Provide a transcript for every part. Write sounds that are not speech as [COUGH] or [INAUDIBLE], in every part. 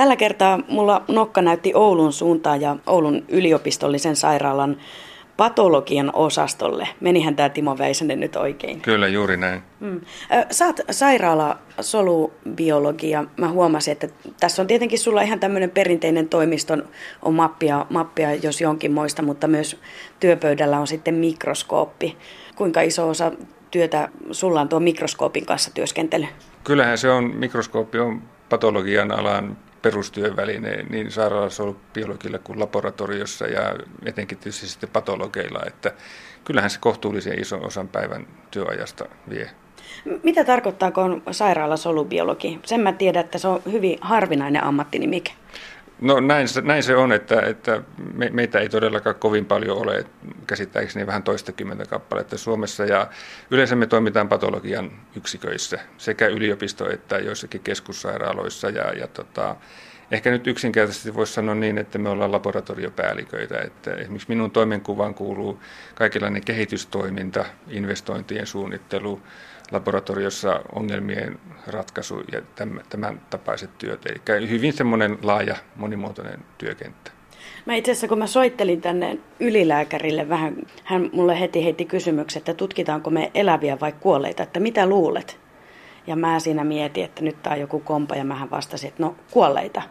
Tällä kertaa mulla nokka näytti Oulun suuntaan ja Oulun yliopistollisen sairaalan patologian osastolle. Menihän tämä Timo Väisänen nyt oikein? Kyllä, juuri näin. Mm. Sä oot sairaala solubiologia. Mä huomasin, että tässä on tietenkin sulla ihan tämmöinen perinteinen toimiston on mappia, mappia, jos jonkin moista, mutta myös työpöydällä on sitten mikroskooppi. Kuinka iso osa työtä sulla on tuon mikroskoopin kanssa työskentely? Kyllähän se on, mikroskooppi on patologian alan perustyöväline niin sairaalasolbiologilla kuin laboratoriossa ja etenkin tietysti sitten patologeilla, että kyllähän se kohtuullisen ison osan päivän työajasta vie. Mitä tarkoittaa, kun on sairaalasolubiologi? Sen mä tiedän, että se on hyvin harvinainen ammattinimike. No näin, näin se on, että, että me, meitä ei todellakaan kovin paljon ole, käsittääkseni vähän toistakymmentä kappaletta Suomessa. Ja yleensä me toimitaan patologian yksiköissä, sekä yliopisto- että joissakin keskussairaaloissa. Ja, ja tota, ehkä nyt yksinkertaisesti voisi sanoa niin, että me ollaan laboratoriopäälliköitä. Että esimerkiksi minun toimenkuvaan kuuluu kaikenlainen kehitystoiminta, investointien suunnittelu, laboratoriossa ongelmien ratkaisu ja tämän tapaiset työt. Eli hyvin semmoinen laaja, monimuotoinen työkenttä. Mä itse asiassa kun mä soittelin tänne ylilääkärille vähän, hän mulle heti heitti kysymyksen, että tutkitaanko me eläviä vai kuolleita, että mitä luulet? Ja mä siinä mietin, että nyt tää on joku kompa ja mähän vastasin, että no kuolleita.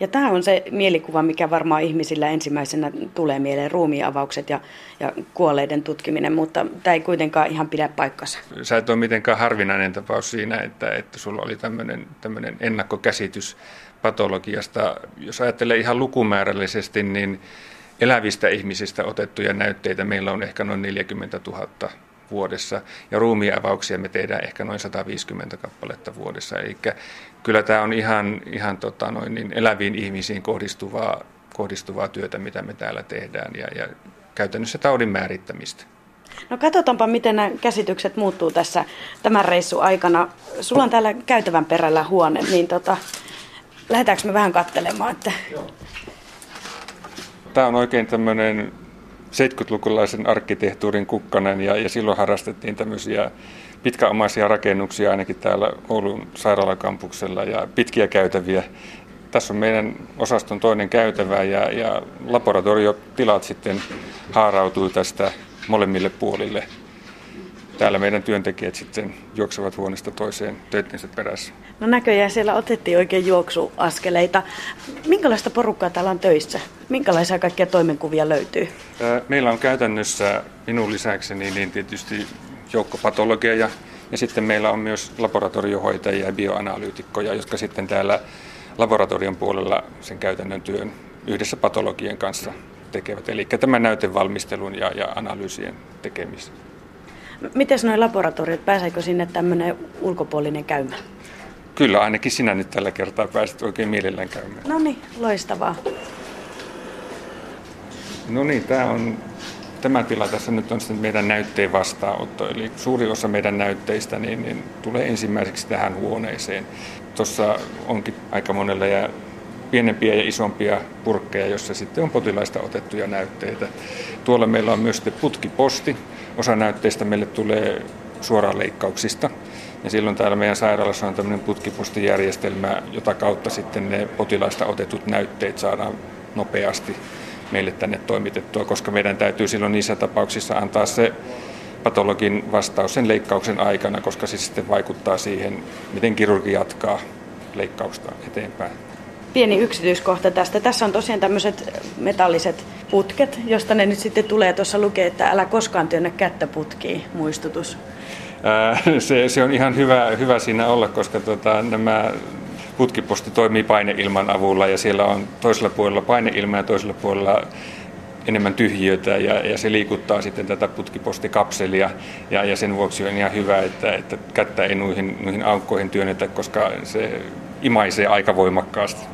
Ja tämä on se mielikuva, mikä varmaan ihmisillä ensimmäisenä tulee mieleen, ruumiavaukset ja, ja kuolleiden tutkiminen, mutta tämä ei kuitenkaan ihan pidä paikkansa. Sä et ole mitenkään harvinainen tapaus siinä, että, että sulla oli tämmöinen ennakkokäsitys patologiasta. Jos ajattelee ihan lukumäärällisesti, niin elävistä ihmisistä otettuja näytteitä meillä on ehkä noin 40 000 vuodessa ja ruumiavauksia me tehdään ehkä noin 150 kappaletta vuodessa. Eli kyllä tämä on ihan, ihan tota noin, niin eläviin ihmisiin kohdistuvaa, kohdistuvaa työtä, mitä me täällä tehdään ja, ja käytännössä taudin määrittämistä. No katsotaanpa, miten nämä käsitykset muuttuu tässä tämän reissun aikana. Sulla on täällä käytävän perällä huone, niin tota, lähdetäänkö me vähän katselemaan? Että... Tämä on oikein tämmöinen 70-lukulaisen arkkitehtuurin kukkanen ja, ja silloin harrastettiin tämmöisiä pitkäomaisia rakennuksia ainakin täällä Oulun sairaalakampuksella ja pitkiä käytäviä. Tässä on meidän osaston toinen käytävä ja, ja laboratoriotilat sitten haarautuu tästä molemmille puolille täällä meidän työntekijät sitten juoksevat huoneesta toiseen töittensä perässä. No näköjään siellä otettiin oikein juoksuaskeleita. Minkälaista porukkaa täällä on töissä? Minkälaisia kaikkia toimenkuvia löytyy? Meillä on käytännössä minun lisäkseni niin tietysti joukko patologeja ja sitten meillä on myös laboratoriohoitajia ja bioanalyytikkoja, jotka sitten täällä laboratorion puolella sen käytännön työn yhdessä patologien kanssa tekevät. Eli tämän näytevalmistelun ja, ja analyysien tekemisen. Miten noin laboratoriot, pääseekö sinne tämmöinen ulkopuolinen käymään? Kyllä, ainakin sinä nyt tällä kertaa pääsit oikein mielellään käymään. No niin, loistavaa. No niin, tämä on tämä tila tässä nyt on sitten meidän näytteen vastaanotto. Eli suuri osa meidän näytteistä niin, niin tulee ensimmäiseksi tähän huoneeseen. Tuossa onkin aika monella ja pienempiä ja isompia purkkeja, joissa sitten on potilaista otettuja näytteitä. Tuolla meillä on myös putkiposti, Osa näytteistä meille tulee suoraan leikkauksista. Ja silloin täällä meidän sairaalassa on tämmöinen putkipostijärjestelmä, jota kautta sitten ne potilaista otetut näytteet saadaan nopeasti meille tänne toimitettua, koska meidän täytyy silloin niissä tapauksissa antaa se patologin vastaus sen leikkauksen aikana, koska se sitten vaikuttaa siihen, miten kirurgi jatkaa leikkausta eteenpäin pieni yksityiskohta tästä. Tässä on tosiaan tämmöiset metalliset putket, josta ne nyt sitten tulee. Tuossa lukee, että älä koskaan työnnä kättä putkiin, muistutus. se, se on ihan hyvä, hyvä siinä olla, koska tota, nämä putkiposti toimii paineilman avulla ja siellä on toisella puolella paineilma ja toisella puolella enemmän tyhjiötä ja, ja se liikuttaa sitten tätä putkipostikapselia ja, ja sen vuoksi on ihan hyvä, että, että kättä ei noihin, noihin aukkoihin työnnetä, koska se imaisee aika voimakkaasti.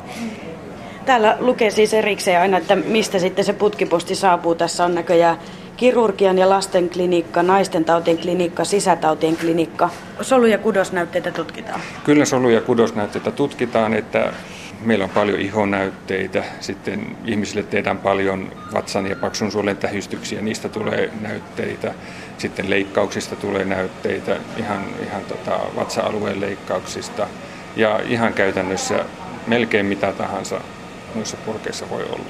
Täällä lukee siis erikseen aina, että mistä sitten se putkiposti saapuu. Tässä on näköjään kirurgian ja lasten klinikka, naisten tautien klinikka, sisätautien klinikka. Solu- ja kudosnäytteitä tutkitaan? Kyllä solu- ja kudosnäytteitä tutkitaan, että meillä on paljon ihonäytteitä, sitten ihmisille tehdään paljon vatsan ja paksun suolen tähystyksiä, niistä tulee näytteitä, sitten leikkauksista tulee näytteitä, ihan, ihan tota vatsa-alueen leikkauksista, ja ihan käytännössä melkein mitä tahansa muissa purkeissa voi olla.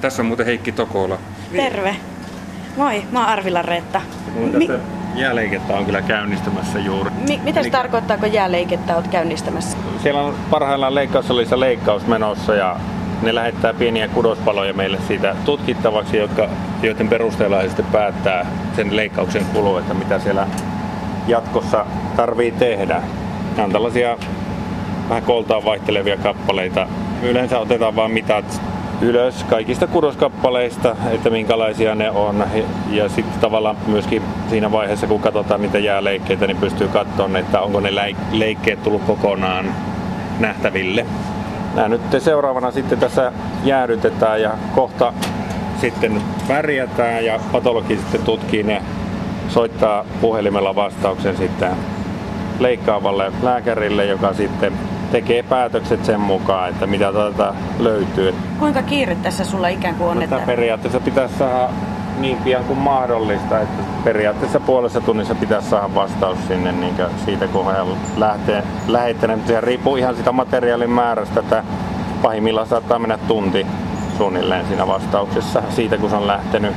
Tässä on muuten Heikki Tokola. Terve. Moi, mä oon Arvila Reetta. Mi- jääleikettä on kyllä käynnistämässä juuri. Mi- mitä se Eli... tarkoittaa, kun jääleikettä olet käynnistämässä? Siellä on parhaillaan leikkaussalissa leikkaus menossa ja ne lähettää pieniä kudospaloja meille siitä tutkittavaksi, jotka, joiden perusteella he sitten päättää sen leikkauksen kulu, että mitä siellä jatkossa tarvii tehdä. Nämä on tällaisia vähän koltaan vaihtelevia kappaleita. Yleensä otetaan vain mitat ylös kaikista kudoskappaleista, että minkälaisia ne on. Ja sitten tavallaan myöskin siinä vaiheessa, kun katsotaan niitä jääleikkeitä, niin pystyy katsomaan, että onko ne leikkeet tullut kokonaan nähtäville. Nämä nyt seuraavana sitten tässä jäädytetään ja kohta sitten värjätään ja patologi sitten tutkii ne, soittaa puhelimella vastauksen sitten leikkaavalle lääkärille, joka sitten tekee päätökset sen mukaan, että mitä tätä löytyy. Kuinka kiire tässä sulla ikään kuin on? No, että... Periaatteessa pitäisi saada niin pian kuin mahdollista, että periaatteessa puolessa tunnissa pitäisi saada vastaus sinne niin siitä, kun hän lähtee lähettämään. Sehän riippuu ihan sitä materiaalin määrästä, että pahimmillaan saattaa mennä tunti suunnilleen siinä vastauksessa siitä, kun se on lähtenyt.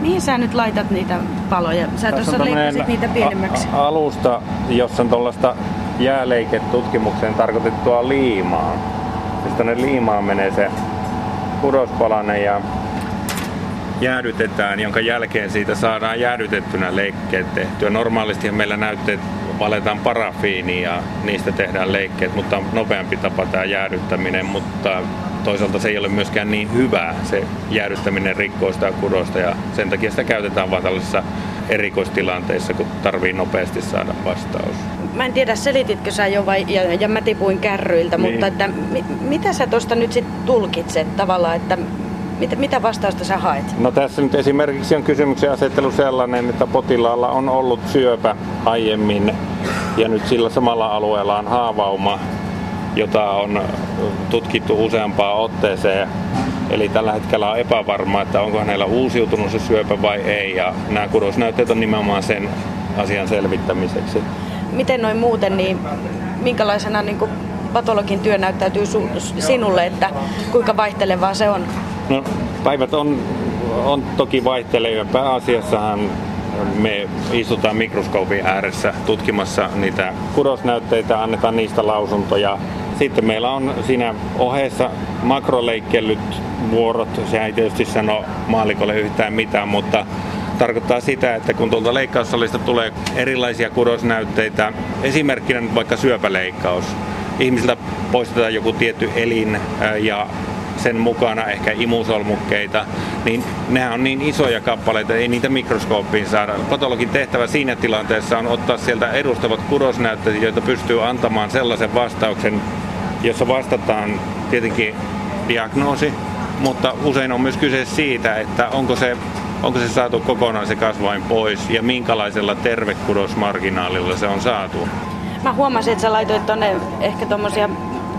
Mihin sä nyt laitat niitä paloja? Sä tuossa leikkasit niitä pienemmäksi. A- alusta, jossa on tuollaista jääleiketutkimukseen tarkoitettua liimaa. Siis tänne liimaan menee se kudospalanen ja jäädytetään, jonka jälkeen siitä saadaan jäädytettynä leikkeet tehtyä. Normaalisti meillä näytteet valetaan parafiiniin ja niistä tehdään leikkeet, mutta nopeampi tapa tämä jäädyttäminen, mutta toisaalta se ei ole myöskään niin hyvää. Se jäädyttäminen rikkoo sitä kudosta ja sen takia sitä käytetään vain tällaisissa erikoistilanteissa, kun tarvii nopeasti saada vastaus. Mä en tiedä, selititkö sä jo vai, ja, ja mä tipuin kärryiltä, niin. mutta että, mi, mitä sä tuosta nyt sitten tulkitset tavallaan, että mitä, mitä vastausta sä haet? No tässä nyt esimerkiksi on kysymyksen asettelu sellainen, että potilaalla on ollut syöpä aiemmin ja nyt sillä samalla alueella on haavauma, jota on tutkittu useampaan otteeseen. Eli tällä hetkellä on epävarmaa, että onko hänellä uusiutunut se syöpä vai ei. Ja nämä kudosnäytteet on nimenomaan sen asian selvittämiseksi. Miten noin muuten, niin minkälaisena niin kuin patologin työ näyttäytyy su- sinulle, että kuinka vaihtelevaa se on? No, päivät on, on toki vaihtelevia. Pääasiassahan me istutaan mikroskoopin ääressä tutkimassa niitä kudosnäytteitä, annetaan niistä lausuntoja. Sitten meillä on siinä ohessa makroleikkellyt vuorot. Se ei tietysti sano maalikolle yhtään mitään, mutta tarkoittaa sitä, että kun tuolta leikkaussalista tulee erilaisia kudosnäytteitä, esimerkkinä nyt vaikka syöpäleikkaus, ihmisiltä poistetaan joku tietty elin ja sen mukana ehkä imusolmukkeita, niin nehän on niin isoja kappaleita, ei niitä mikroskooppiin saada. Patologin tehtävä siinä tilanteessa on ottaa sieltä edustavat kudosnäytteet, joita pystyy antamaan sellaisen vastauksen, jossa vastataan tietenkin diagnoosi, mutta usein on myös kyse siitä, että onko se, onko se saatu kokonaan se kasvain pois ja minkälaisella tervekudosmarginaalilla se on saatu. Mä huomasin, että sä laitoit tonne ehkä tommosia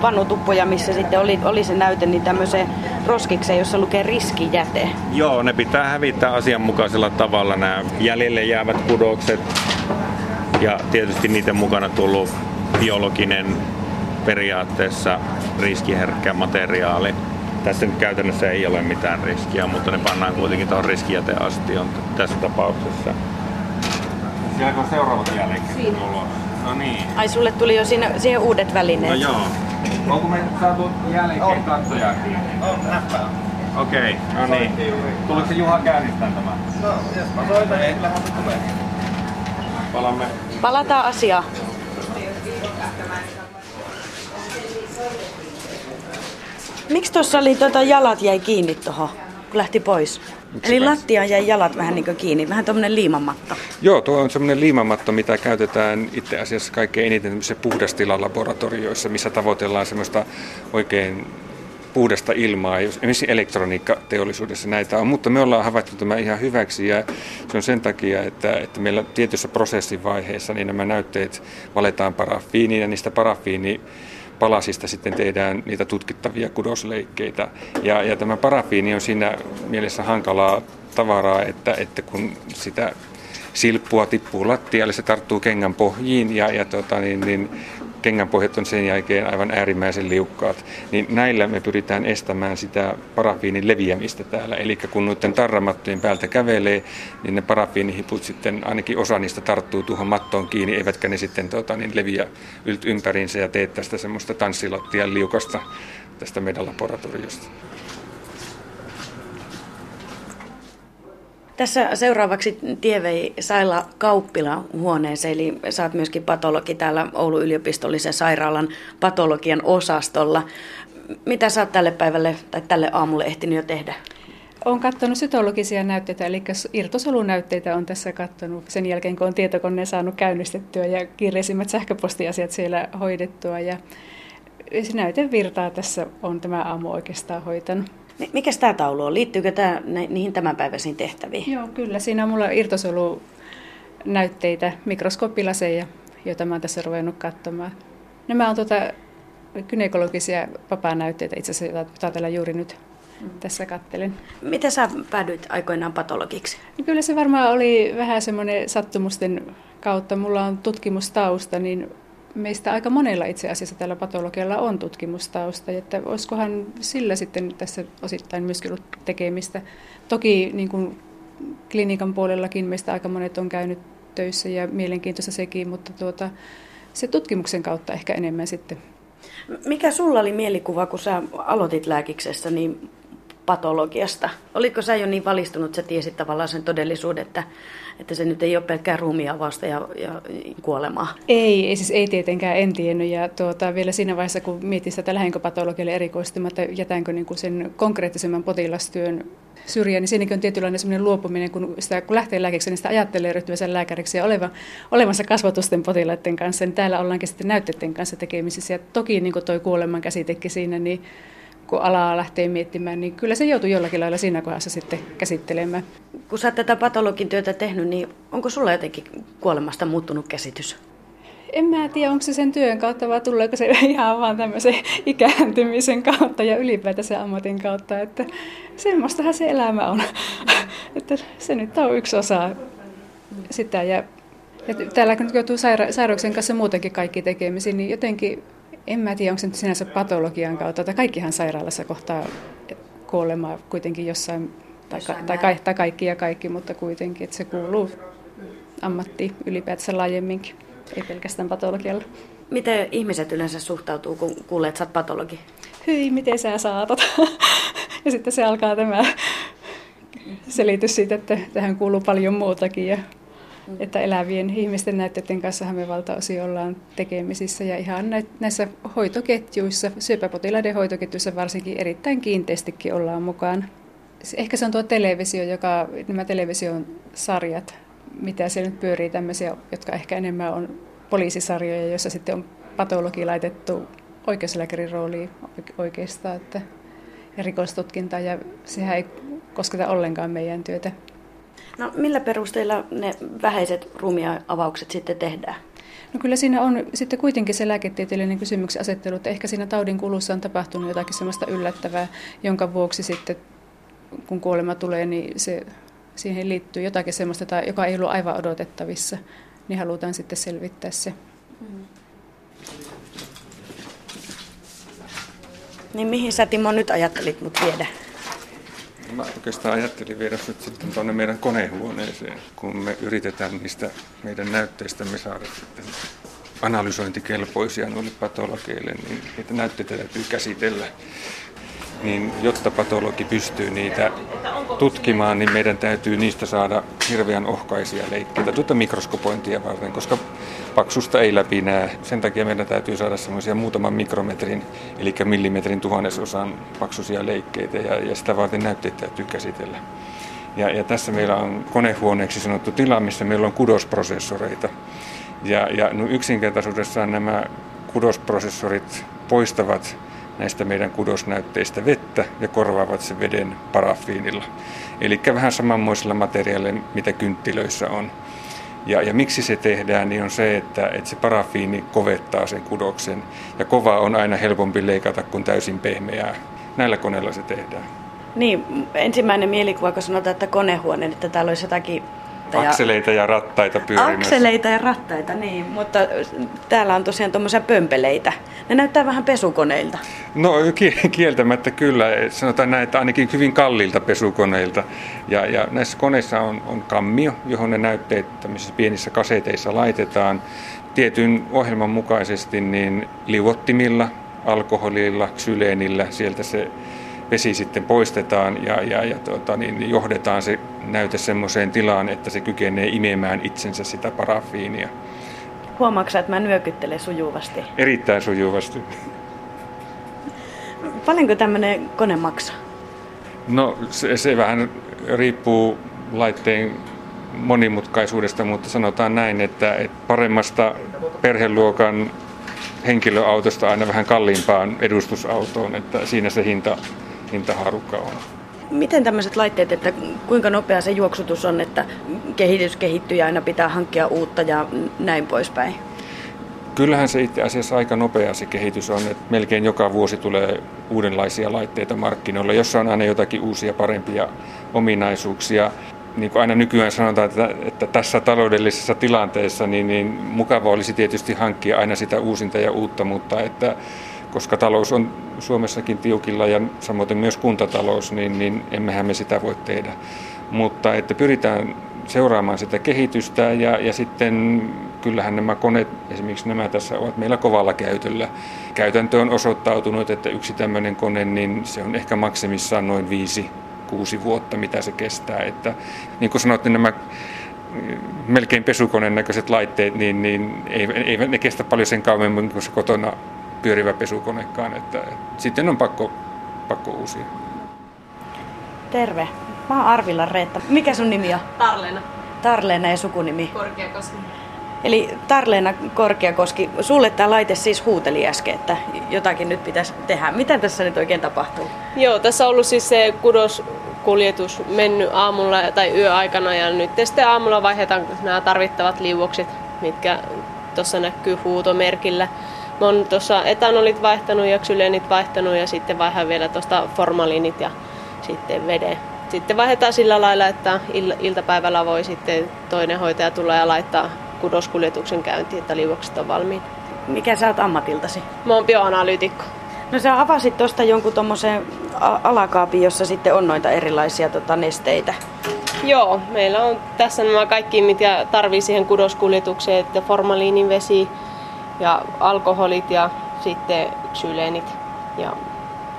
vanutuppoja, missä sitten oli, oli se näyte, niin tämmöiseen roskikseen, jossa lukee riskijäte. Joo, ne pitää hävittää asianmukaisella tavalla nämä jäljelle jäävät kudokset ja tietysti niiden mukana tullut biologinen periaatteessa riskiherkkä materiaali. Tässä nyt käytännössä ei ole mitään riskiä, mutta ne pannaan kuitenkin tuohon riskijäteastioon tässä tapauksessa. Sielläkö on seuraavat jälleen ulos? No niin. Ai sulle tuli jo siinä, siihen uudet välineet? No joo. Onko me saatu jälkeen katsoja kiinni? On, näppää. Okei, okay, no niin. Tuliko se Juha käynnistämään tämän? No, jos mä soitan, niin kyllähän se tulee. Palamme. Palataan asiaan. Miksi tuossa oli tota jalat jäi kiinni tuohon, kun lähti pois? Miksi Eli lattiaan jäi jalat vähän niin kiinni, vähän tuommoinen liimamatto. Joo, tuo on semmoinen liimamatto, mitä käytetään itse asiassa kaikkein eniten puhdastilalaboratorioissa, missä tavoitellaan semmoista oikein puhdasta ilmaa. Esimerkiksi elektroniikkateollisuudessa näitä on, mutta me ollaan havaittu tämä ihan hyväksi ja se on sen takia, että, että meillä tietyssä prosessivaiheessa niin nämä näytteet valetaan parafiiniin ja niistä parafiini palasista sitten tehdään niitä tutkittavia kudosleikkeitä. Ja, ja tämä parafiini on siinä mielessä hankalaa tavaraa, että, että kun sitä silppua tippuu lattialle, se tarttuu kengän pohjiin ja, ja tota, niin, niin, kengänpohjat on sen jälkeen aivan äärimmäisen liukkaat, niin näillä me pyritään estämään sitä parafiinin leviämistä täällä. Eli kun noiden tarramattojen päältä kävelee, niin ne parafiinihiput sitten, ainakin osa niistä tarttuu tuohon mattoon kiinni, eivätkä ne sitten tota, niin leviä ympäriinsä ja tee tästä semmoista tanssilattian liukasta tästä meidän laboratoriosta. Tässä seuraavaksi tievei Saila Kauppila huoneeseen, eli sä oot myöskin patologi täällä Oulun yliopistollisen sairaalan patologian osastolla. Mitä sä oot tälle päivälle tai tälle aamulle ehtinyt jo tehdä? Olen katsonut sytologisia näytteitä, eli irtosolunäytteitä on tässä katsonut sen jälkeen, kun on tietokone saanut käynnistettyä ja kiireisimmät sähköpostiasiat siellä hoidettua. Ja se näytevirtaa tässä on tämä aamu oikeastaan hoitanut. Mikä tämä taulu on? Liittyykö tämä niihin tämänpäiväisiin tehtäviin? Joo, kyllä. Siinä on mulla irtosolunäytteitä, mikroskooppilaseja, joita mä oon tässä ruvennut katsomaan. Nämä on tuota gynekologisia vapaanäytteitä itse asiassa, joita täällä juuri nyt mm. tässä kattelen. Miten sä päädyit aikoinaan patologiksi? No kyllä se varmaan oli vähän semmoinen sattumusten kautta. Mulla on tutkimustausta, niin meistä aika monella itse asiassa tällä patologialla on tutkimustausta, että olisikohan sillä sitten tässä osittain myöskin ollut tekemistä. Toki niin kuin klinikan puolellakin meistä aika monet on käynyt töissä ja mielenkiintoista sekin, mutta tuota, se tutkimuksen kautta ehkä enemmän sitten. Mikä sulla oli mielikuva, kun sä aloitit lääkiksessä, niin patologiasta? Olitko sä jo niin valistunut, että sä tiesit tavallaan sen todellisuuden, että, että se nyt ei ole pelkkää ruumia vasta ja, ja kuolemaa? Ei, ei, siis ei tietenkään, en tiennyt. Ja tuota, vielä siinä vaiheessa, kun mietin sitä lähdenkö patologialle erikoistumatta, jätänkö niin kuin sen konkreettisemman potilastyön syrjään, niin siinäkin on tietynlainen sellainen luopuminen, kun, sitä, kun lähtee lääkeksi, niin sitä ajattelee ryhtyvänsä lääkäriksi ja oleva, olemassa kasvatusten potilaiden kanssa, niin täällä ollaankin sitten näytteiden kanssa tekemisissä. Ja toki niin kuin toi kuoleman käsitekin siinä, niin kun alaa lähtee miettimään, niin kyllä se joutuu jollakin lailla siinä kohdassa sitten käsittelemään. Kun sä tätä patologin työtä tehnyt, niin onko sulla jotenkin kuolemasta muuttunut käsitys? En mä tiedä, onko se sen työn kautta vai tuleeko se [LAUGHS] ihan vaan tämmöisen ikääntymisen kautta ja ylipäätään sen ammatin kautta, että semmoistahan se elämä on. [LAUGHS] että se nyt on yksi osa sitä ja, ja täällä kun joutuu saira- sairauksien kanssa muutenkin kaikki tekemisiin, niin jotenkin en mä tiedä, onko se nyt sinänsä patologian kautta, tai kaikkihan sairaalassa kohtaa kuolemaa kuitenkin jossain, tai, jossain tai, tai, tai kaikki ja kaikki, mutta kuitenkin, että se kuuluu ammattiin ylipäätänsä laajemminkin, ei pelkästään patologialla. Miten ihmiset yleensä suhtautuu, kun kuulee, että sä oot patologi? Hyi, miten sä saatat? [LAUGHS] ja sitten se alkaa tämä selitys siitä, että tähän kuuluu paljon muutakin. Ja Mm. Että elävien ihmisten näytteiden kanssa me valtaosin ollaan tekemisissä ja ihan näissä hoitoketjuissa, syöpäpotilaiden hoitoketjuissa varsinkin erittäin kiinteästikin ollaan mukana. Ehkä se on tuo televisio, joka, nämä television sarjat, mitä siellä nyt pyörii tämmöisiä, jotka ehkä enemmän on poliisisarjoja, joissa sitten on patologi laitettu oikeuslääkärin rooliin oikeastaan, että ja rikostutkinta ja sehän ei kosketa ollenkaan meidän työtä. No millä perusteilla ne vähäiset rumia-avaukset sitten tehdään? No kyllä siinä on sitten kuitenkin se lääketieteellinen kysymyksen asettelu, että ehkä siinä taudin kulussa on tapahtunut jotakin sellaista yllättävää, jonka vuoksi sitten kun kuolema tulee, niin se, siihen liittyy jotakin sellaista, joka ei ollut aivan odotettavissa, niin halutaan sitten selvittää se. Mm. Niin mihin sä Timo nyt ajattelit mut viedä? Mä oikeastaan ajattelin viedä nyt sitten tuonne meidän konehuoneeseen, kun me yritetään niistä meidän näytteistämme saada sitten analysointikelpoisia noille patologeille, niin niitä näytteitä täytyy käsitellä. Niin jotta patologi pystyy niitä tutkimaan, niin meidän täytyy niistä saada hirveän ohkaisia leikkeitä tuota mikroskopointia varten, koska paksusta ei läpi näe. Sen takia meidän täytyy saada semmoisia muutaman mikrometrin, eli millimetrin tuhannesosan paksuisia leikkeitä, ja, ja sitä varten näytteitä täytyy käsitellä. Ja, ja tässä meillä on konehuoneeksi sanottu tila, missä meillä on kudosprosessoreita. Ja, ja no yksinkertaisuudessaan nämä kudosprosessorit poistavat näistä meidän kudosnäytteistä vettä ja korvaavat sen veden parafiinilla. Eli vähän samanmoisilla materiaaleilla, mitä kynttilöissä on. Ja, ja miksi se tehdään, niin on se, että, että se parafiini kovettaa sen kudoksen. Ja kova on aina helpompi leikata kuin täysin pehmeää. Näillä koneilla se tehdään. Niin, ensimmäinen mielikuva, kun sanotaan, että konehuone, että täällä olisi jotakin konetta. Akseleita ja rattaita pyörimässä. Akseleita ja rattaita, niin. Mutta täällä on tosiaan tuommoisia pömpeleitä. Ne näyttää vähän pesukoneilta. No kieltämättä kyllä. Sanotaan näin, että ainakin hyvin kalliilta pesukoneilta. Ja, ja näissä koneissa on, on kammio, johon ne näytteet tämmöisissä pienissä kaseteissa laitetaan. Tietyn ohjelman mukaisesti niin liuottimilla, alkoholilla, ksyleenillä, sieltä se vesi sitten poistetaan ja, ja, ja tuota, niin johdetaan se näyte semmoiseen tilaan, että se kykenee imemään itsensä sitä parafiinia. Huomaatko että mä nyökyttelen sujuvasti? Erittäin sujuvasti. Paljonko tämmöinen kone maksaa? No se, se vähän riippuu laitteen monimutkaisuudesta, mutta sanotaan näin, että, että paremmasta perheluokan henkilöautosta aina vähän kalliimpaan edustusautoon, että siinä se hinta, hintaharukka on. Miten tämmöiset laitteet, että kuinka nopea se juoksutus on, että kehitys kehittyy ja aina pitää hankkia uutta ja näin poispäin? Kyllähän se itse asiassa aika nopea se kehitys on, että melkein joka vuosi tulee uudenlaisia laitteita markkinoille, jossa on aina jotakin uusia parempia ominaisuuksia. Niin kuin aina nykyään sanotaan, että, että tässä taloudellisessa tilanteessa niin, niin mukava olisi tietysti hankkia aina sitä uusinta ja uutta, mutta että koska talous on Suomessakin tiukilla ja samoin myös kuntatalous, niin, niin emmehän me sitä voi tehdä. Mutta että pyritään seuraamaan sitä kehitystä ja, ja sitten kyllähän nämä koneet, esimerkiksi nämä tässä ovat meillä kovalla käytöllä. Käytäntö on osoittautunut, että yksi tämmöinen kone, niin se on ehkä maksimissaan noin viisi, kuusi vuotta, mitä se kestää. Että, niin kuin sanoit, niin nämä melkein pesukoneen näköiset laitteet, niin, niin eivät ne kestä paljon sen kauemmin kuin se kotona pyörivä pesukonekaan. Että, että sitten on pakko, pakko uusia. Terve. Mä oon Arvilla Reetta. Mikä sun nimi on? Tarleena. Tarleena ja sukunimi? Korkeakoski. Eli Tarleena Korkeakoski, sulle tämä laite siis huuteli äsken, että jotakin nyt pitäisi tehdä. Mitä tässä nyt oikein tapahtuu? Joo, tässä on ollut siis se kudoskuljetus mennyt aamulla tai yöaikana ja nyt sitten aamulla vaihdetaan nämä tarvittavat liuokset, mitkä tuossa näkyy huutomerkillä. Mä oon tuossa etanolit vaihtanut ja ksyleenit vaihtanut ja sitten vaihdan vielä tuosta formalinit ja sitten veden. Sitten vaihdetaan sillä lailla, että iltapäivällä voi sitten toinen hoitaja tulla ja laittaa kudoskuljetuksen käyntiin, että liuokset on valmiin. Mikä sä oot ammatiltasi? Mä oon bioanalyytikko. No sä avasit tuosta jonkun tommosen alakaapin, jossa sitten on noita erilaisia tota, nesteitä. Joo, meillä on tässä nämä kaikki, mitä tarvii siihen kudoskuljetukseen, että formaliinin vesi, ja alkoholit ja sitten ksyleenit. Ja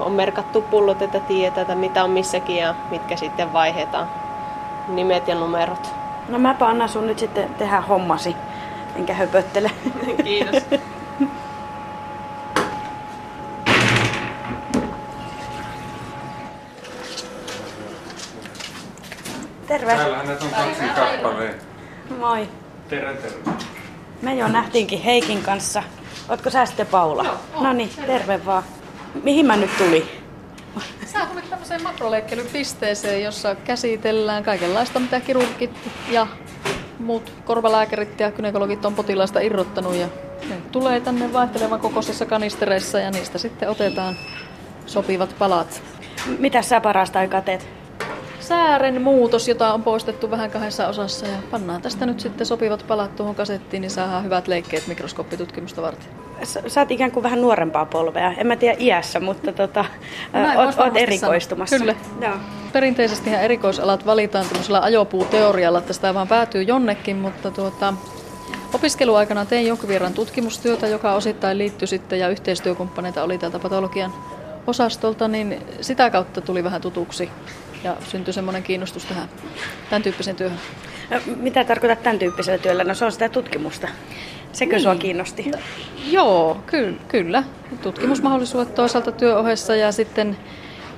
on merkattu pullot, että tiedetään, mitä on missäkin ja mitkä sitten vaihdetaan. Nimet ja numerot. No mäpä annan sun nyt sitten tehdä hommasi, enkä höpöttele. [LAUGHS] Kiitos. Terve. Täällähän näitä on kaksi kappaleen. Moi. Terve, terve. Me jo nähtiinkin Heikin kanssa. Ootko sä sitten Paula? No niin, terve vaan. Mihin mä nyt tulin? Sä tulit tämmöiseen makroleikkelypisteeseen, jossa käsitellään kaikenlaista, mitä kirurgit ja muut korvalääkärit ja gynekologit on potilaista irrottanut. Ja ne tulee tänne vaihtelevan kokoisissa kanistereissa ja niistä sitten otetaan sopivat palat. Mitä sä parasta aikaa teet? Säären muutos, jota on poistettu vähän kahdessa osassa ja pannaan tästä nyt sitten sopivat palat tuohon kasettiin, niin saadaan hyvät leikkeet mikroskooppitutkimusta varten. Sä oot ikään kuin vähän nuorempaa polvea. En mä tiedä iässä, mutta tota, no oot, oot erikoistumassa. Kyllä. Joo. Perinteisesti erikoisalat valitaan tämmöisellä ajopuuteorialla, että sitä vaan päätyy jonnekin, mutta tuota, Opiskeluaikana tein jonkun verran tutkimustyötä, joka osittain liittyi sitten ja yhteistyökumppaneita oli täältä patologian osastolta, niin sitä kautta tuli vähän tutuksi ja syntyi semmoinen kiinnostus tähän tämän tyyppiseen työhön. No, mitä tarkoitat tämän tyyppisellä työllä? No se on sitä tutkimusta. Sekö niin. sua kiinnosti? No, joo, ky- kyllä. Tutkimusmahdollisuudet toisaalta työohessa ja sitten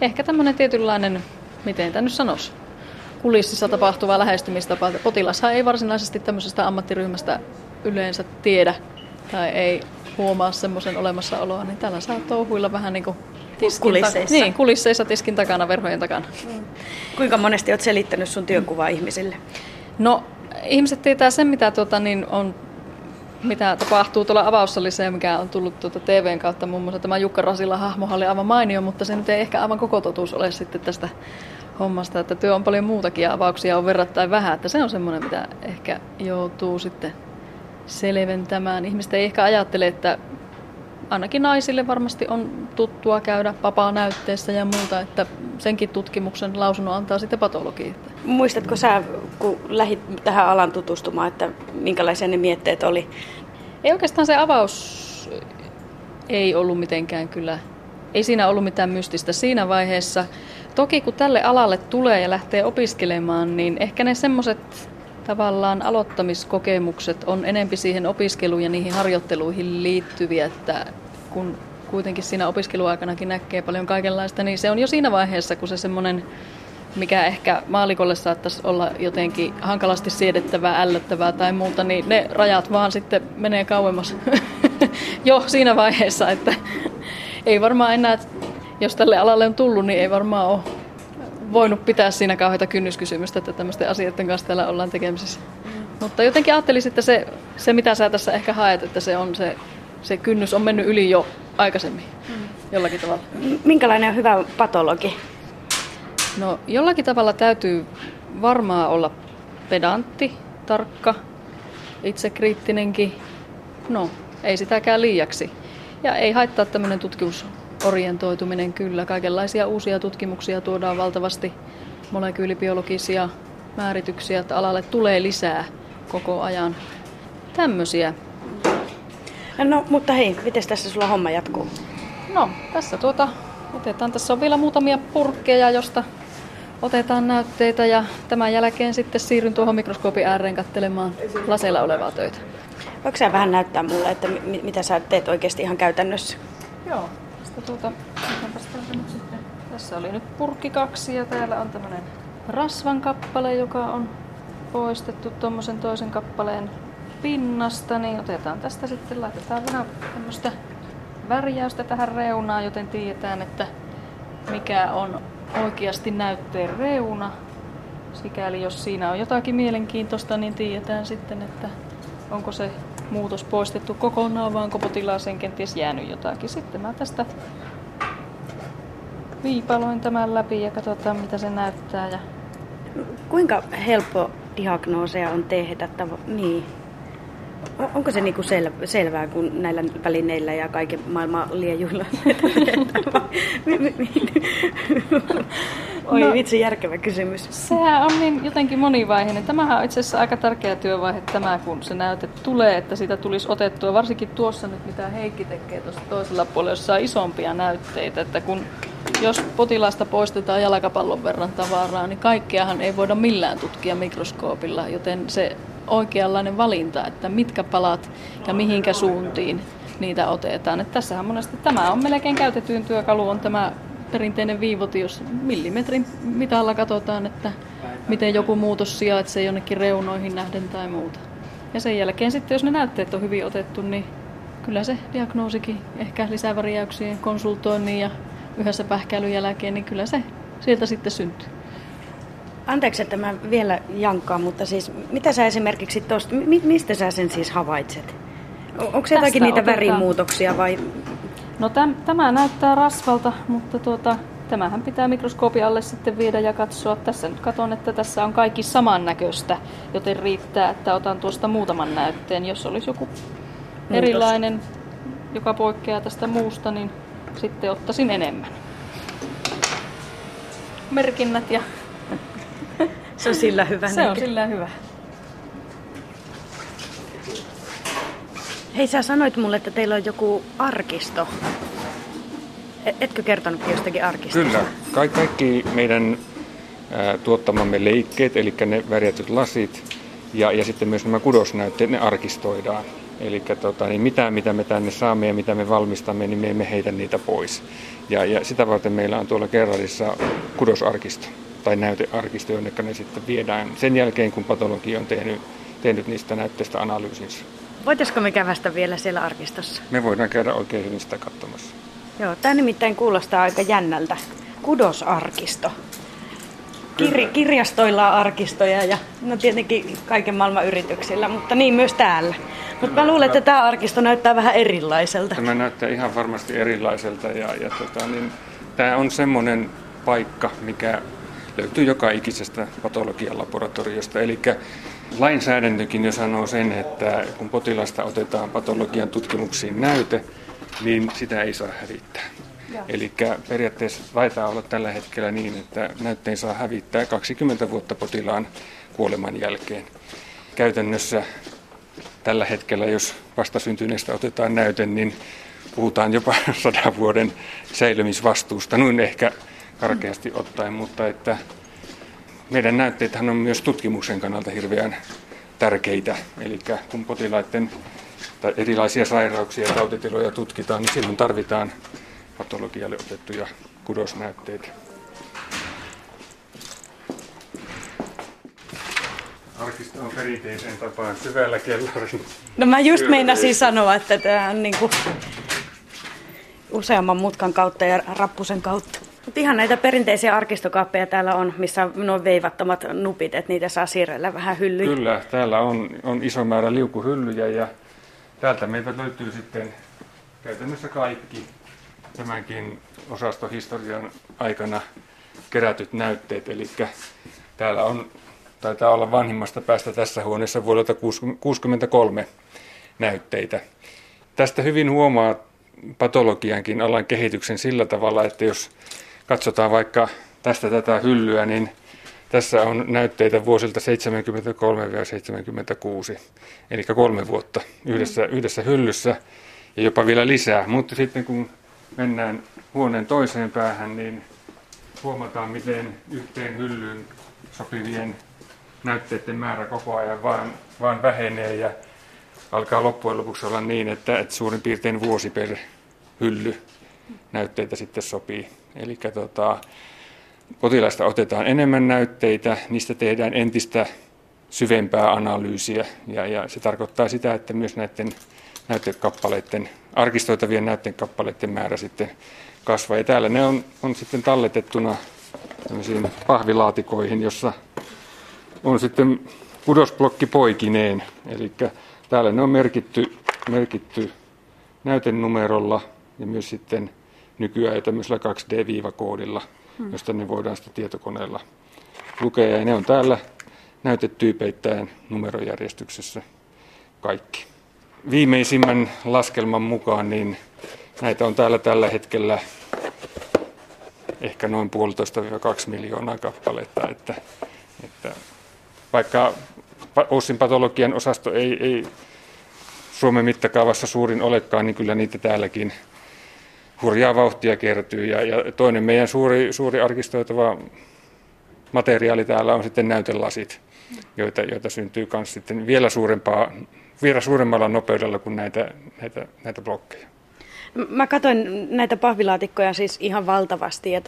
ehkä tämmöinen tietynlainen, miten tämä nyt sanoisi, kulississa tapahtuva lähestymistapa. Potilashan ei varsinaisesti tämmöisestä ammattiryhmästä yleensä tiedä tai ei huomaa semmoisen olemassaoloa, niin täällä saa touhuilla vähän niin kuin tiskin kulisseissa. Ta- niin, kulisseissa tiskin takana, verhojen takana. Mm. Kuinka monesti olet selittänyt sun työnkuvaa mm. ihmisille? No, ihmiset tietää sen, mitä, tuota, niin on, mitä tapahtuu tuolla avaussalissa ja mikä on tullut tuota TVn kautta. Muun muassa tämä Jukka Rasila hahmo oli aivan mainio, mutta se nyt ei ehkä aivan koko totuus ole sitten tästä hommasta, että työ on paljon muutakin ja avauksia on verrattain vähän, että se on semmoinen, mitä ehkä joutuu sitten selventämään. Ihmiset ei ehkä ajattele, että ainakin naisille varmasti on tuttua käydä vapaa-näytteessä ja muuta, että senkin tutkimuksen lausunnon antaa sitten patologi. Muistatko sä, kun lähdit tähän alan tutustumaan, että minkälaisia ne mietteet oli? Ei oikeastaan se avaus ei ollut mitenkään kyllä, ei siinä ollut mitään mystistä siinä vaiheessa. Toki kun tälle alalle tulee ja lähtee opiskelemaan, niin ehkä ne semmoiset tavallaan aloittamiskokemukset on enempi siihen opiskeluun ja niihin harjoitteluihin liittyviä, että kun kuitenkin siinä opiskeluaikanakin näkee paljon kaikenlaista, niin se on jo siinä vaiheessa, kun se semmoinen, mikä ehkä maalikolle saattaisi olla jotenkin hankalasti siedettävää, ällöttävää tai muuta, niin ne rajat vaan sitten menee kauemmas [LAUGHS] jo siinä vaiheessa, että ei varmaan enää, jos tälle alalle on tullut, niin ei varmaan ole voinut pitää siinä kauheita kynnyskysymystä, että tämmöisten asioiden kanssa täällä ollaan tekemisissä. Mm. Mutta jotenkin ajattelisin, että se, se, mitä sä tässä ehkä haet, että se, on se, se kynnys on mennyt yli jo aikaisemmin mm. jollakin tavalla. Minkälainen on hyvä patologi? No jollakin tavalla täytyy varmaan olla pedantti, tarkka, itsekriittinenkin. No, ei sitäkään liiaksi. Ja ei haittaa tämmöinen tutkimus orientoituminen kyllä. Kaikenlaisia uusia tutkimuksia tuodaan valtavasti, molekyylibiologisia määrityksiä, että alalle tulee lisää koko ajan. Tämmöisiä. No, mutta hei, miten tässä sulla homma jatkuu? No, tässä tuota, otetaan, tässä on vielä muutamia purkkeja, josta otetaan näytteitä ja tämän jälkeen sitten siirryn tuohon mikroskoopin ääreen katselemaan laseilla olevaa töitä. Voiko sä vähän näyttää mulle, että mitä sä teet oikeasti ihan käytännössä? Joo, tuota, nyt sitten. Tässä oli nyt purkki kaksi ja täällä on tämmöinen rasvan kappale, joka on poistettu tuommoisen toisen kappaleen pinnasta, niin otetaan tästä sitten, laitetaan vähän tämmöistä värjäystä tähän reunaan, joten tiedetään, että mikä on oikeasti näytteen reuna. Sikäli jos siinä on jotakin mielenkiintoista, niin tiedetään sitten, että onko se muutos poistettu kokonaan, vaan onko potilaaseen kenties jäänyt jotakin. Sitten mä tästä viipaloin tämän läpi ja katsotaan mitä se näyttää. Ja... Kuinka helppo diagnooseja on tehdä? Niin. Onko se niinku sel- selvää, kun näillä välineillä ja kaiken maailman liejuilla [LAUGHS] Oi no, vitsi, järkevä kysymys. Sehän on niin jotenkin monivaiheinen. Tämähän on itse asiassa aika tärkeä työvaihe tämä, kun se näyte tulee, että siitä tulisi otettua. Varsinkin tuossa nyt, mitä Heikki tekee tuossa toisella puolella, jossa on isompia näytteitä. Että kun jos potilaasta poistetaan jalkapallon verran tavaraa, niin kaikkeahan ei voida millään tutkia mikroskoopilla, joten se oikeanlainen valinta, että mitkä palat ja mihinkä suuntiin niitä otetaan. Että tässähän monesti tämä on melkein käytetyin työkalu, on tämä perinteinen viivoti, jos millimetrin mitalla katsotaan, että miten joku muutos sijaitsee jonnekin reunoihin nähden tai muuta. Ja sen jälkeen sitten, jos ne näytteet on hyvin otettu, niin kyllä se diagnoosikin ehkä lisäväriäyksien konsultoinnin ja yhdessä pähkäilyn jälkeen, niin kyllä se sieltä sitten syntyy. Anteeksi, että mä vielä jankkaan, mutta siis mitä sä esimerkiksi tuosta, mistä sä sen siis havaitset? Onko se jotakin niitä otetaan. värimuutoksia vai? No täm, tämä näyttää rasvalta, mutta tuota, tämähän pitää mikroskoopin alle sitten viedä ja katsoa. Tässä nyt katson, että tässä on kaikki samannäköistä, joten riittää, että otan tuosta muutaman näytteen. Jos olisi joku Muutos. erilainen, joka poikkeaa tästä muusta, niin sitten ottaisin enemmän. Merkinnät ja... Se on sillä hyvä. Se on sillä hyvä. Hei, sä sanoit mulle, että teillä on joku arkisto. E- etkö kertonut jostakin arkistosta? Kyllä. Ka- kaikki meidän ää, tuottamamme leikkeet, eli ne värjätyt lasit ja, ja sitten myös nämä kudosnäytteet, ne arkistoidaan. Eli tota, niin mitään, mitä me tänne saamme ja mitä me valmistamme, niin me emme heitä niitä pois. Ja, ja sitä varten meillä on tuolla Kerralissa kudosarkisto tai näytearkisto, jonne ne sitten viedään sen jälkeen, kun patologi on tehnyt, tehnyt niistä näytteistä analyysinsä. Voitaisiko me kävästä vielä siellä arkistossa? Me voidaan käydä oikein hyvin sitä katsomassa. Joo, tämä nimittäin kuulostaa aika jännältä. Kudosarkisto. Kir- kirjastoilla on arkistoja ja no tietenkin kaiken maailman yrityksillä, mutta niin myös täällä. Mutta mä luulen, että tämä arkisto näyttää vähän erilaiselta. Tämä näyttää ihan varmasti erilaiselta ja, ja tota, niin, tämä on semmoinen paikka, mikä löytyy joka ikisestä patologian laboratoriosta. Eli lainsäädäntökin jo sanoo sen, että kun potilasta otetaan patologian tutkimuksiin näyte, niin sitä ei saa hävittää. Eli periaatteessa taitaa olla tällä hetkellä niin, että näytteen saa hävittää 20 vuotta potilaan kuoleman jälkeen. Käytännössä tällä hetkellä, jos vastasyntyneestä otetaan näyte, niin puhutaan jopa [LAUGHS] sadan vuoden säilymisvastuusta, noin ehkä karkeasti ottaen, mutta että meidän näytteitähän on myös tutkimuksen kannalta hirveän tärkeitä. Eli kun potilaiden tai erilaisia sairauksia ja tautitiloja tutkitaan, niin silloin tarvitaan patologialle otettuja kudosnäytteitä. Arkisto on perinteiseen tapaan syvällä kellarin. No mä just meinasin sanoa, että tämä on niinku useamman mutkan kautta ja rappusen kautta. Mutta ihan näitä perinteisiä arkistokaappeja täällä on, missä on nuo veivattomat nupit, että niitä saa siirrellä vähän hyllyjä. Kyllä, täällä on, on iso määrä liukuhyllyjä ja täältä meiltä löytyy sitten käytännössä kaikki tämänkin osastohistorian aikana kerätyt näytteet. Eli täällä on, taitaa olla vanhimmasta päästä tässä huoneessa vuodelta 1963 näytteitä. Tästä hyvin huomaa patologiankin alan kehityksen sillä tavalla, että jos katsotaan vaikka tästä tätä hyllyä, niin tässä on näytteitä vuosilta 73-76, eli kolme vuotta yhdessä, yhdessä hyllyssä ja jopa vielä lisää. Mutta sitten kun mennään huoneen toiseen päähän, niin huomataan, miten yhteen hyllyyn sopivien näytteiden määrä koko ajan vaan, vaan vähenee ja alkaa loppujen lopuksi olla niin, että, että suurin piirtein vuosi per hylly näytteitä sitten sopii. Eli tota, potilaista otetaan enemmän näytteitä, niistä tehdään entistä syvempää analyysiä ja, ja se tarkoittaa sitä, että myös näiden näytekappaleiden, arkistoitavien näytekappaleiden määrä sitten kasvaa. Ja täällä ne on, on sitten talletettuna tämmöisiin pahvilaatikoihin, jossa on sitten kudosblokki poikineen. Eli täällä ne on merkitty, merkitty näytenumerolla ja myös sitten nykyään jo tämmöisellä 2D-koodilla, hmm. josta ne voidaan sitten tietokoneella lukea. Ja ne on täällä näytetyypeittäin numerojärjestyksessä kaikki. Viimeisimmän laskelman mukaan niin näitä on täällä tällä hetkellä ehkä noin puolitoista kaksi miljoonaa kappaletta. Että, että vaikka Oussin patologian osasto ei, ei Suomen mittakaavassa suurin olekaan, niin kyllä niitä täälläkin hurjaa vauhtia kertyy. Ja, ja toinen meidän suuri, suuri arkistoitava materiaali täällä on sitten näytelasit, joita, joita syntyy myös sitten vielä, suurempaa, vielä suuremmalla nopeudella kuin näitä, näitä, näitä blokkeja. Mä katsoin näitä pahvilaatikkoja siis ihan valtavasti ja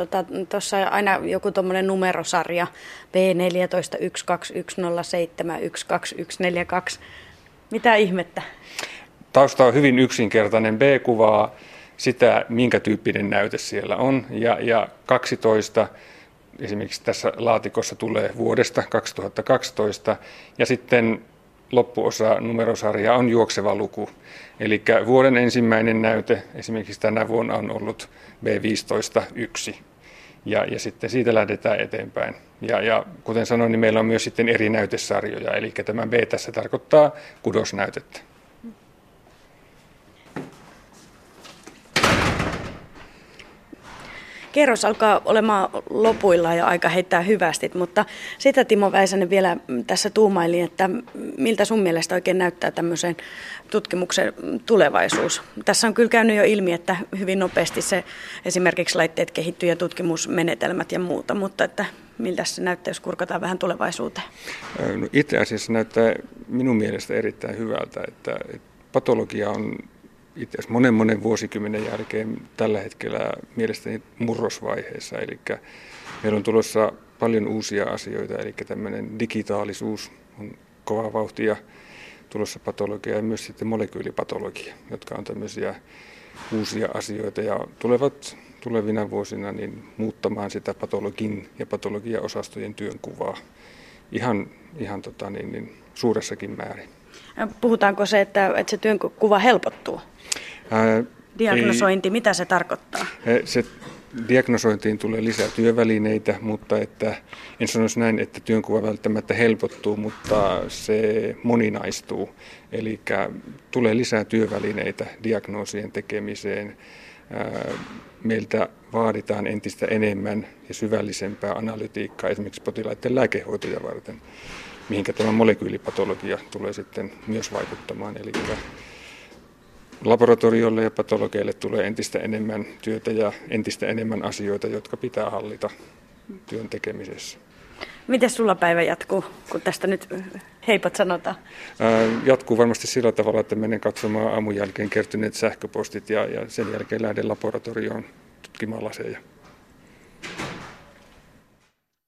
tuossa tota, aina joku tuommoinen numerosarja B14 12107 12142. Mitä ihmettä? Tausta on hyvin yksinkertainen. B kuvaa sitä, minkä tyyppinen näyte siellä on. Ja, ja 12 esimerkiksi tässä laatikossa tulee vuodesta 2012. Ja sitten loppuosa numerosarjaa on juokseva luku. Eli vuoden ensimmäinen näyte esimerkiksi tänä vuonna on ollut B15.1. Ja, ja sitten siitä lähdetään eteenpäin. Ja, ja kuten sanoin, niin meillä on myös sitten eri näytesarjoja. Eli tämä B tässä tarkoittaa kudosnäytettä. Kerros alkaa olemaan lopuilla ja aika heittää hyvästi, mutta sitä Timo Väisänen vielä tässä tuumaili, että miltä sun mielestä oikein näyttää tämmöisen tutkimuksen tulevaisuus. Tässä on kyllä käynyt jo ilmi, että hyvin nopeasti se esimerkiksi laitteet kehittyy ja tutkimusmenetelmät ja muuta, mutta että miltä se näyttää, jos kurkataan vähän tulevaisuuteen? No itse asiassa näyttää minun mielestä erittäin hyvältä, että patologia on itse asiassa monen monen vuosikymmenen jälkeen tällä hetkellä mielestäni murrosvaiheessa. Eli meillä on tulossa paljon uusia asioita, eli tämmöinen digitaalisuus on kova vauhtia tulossa patologia ja myös sitten molekyylipatologia, jotka on tämmöisiä uusia asioita ja tulevat tulevina vuosina niin muuttamaan sitä patologin ja patologiaosastojen työnkuvaa ihan, ihan tota niin, niin suuressakin määrin. Puhutaanko se, että, että se työnkuva helpottuu? Ää, Diagnosointi, ei, mitä se tarkoittaa? Se Diagnosointiin tulee lisää työvälineitä, mutta että, en sanoisi näin, että työnkuva välttämättä helpottuu, mutta se moninaistuu. Eli tulee lisää työvälineitä diagnoosien tekemiseen. Meiltä vaaditaan entistä enemmän ja syvällisempää analytiikkaa esimerkiksi potilaiden lääkehoitoja varten, mihinkä tämä molekyylipatologia tulee sitten myös vaikuttamaan. Eli laboratoriolle ja patologeille tulee entistä enemmän työtä ja entistä enemmän asioita, jotka pitää hallita työn tekemisessä. Miten sulla päivä jatkuu, kun tästä nyt heipat sanotaan? Ää, jatkuu varmasti sillä tavalla, että menen katsomaan aamun jälkeen kertyneet sähköpostit ja, ja sen jälkeen lähden laboratorioon tutkimaan laseja.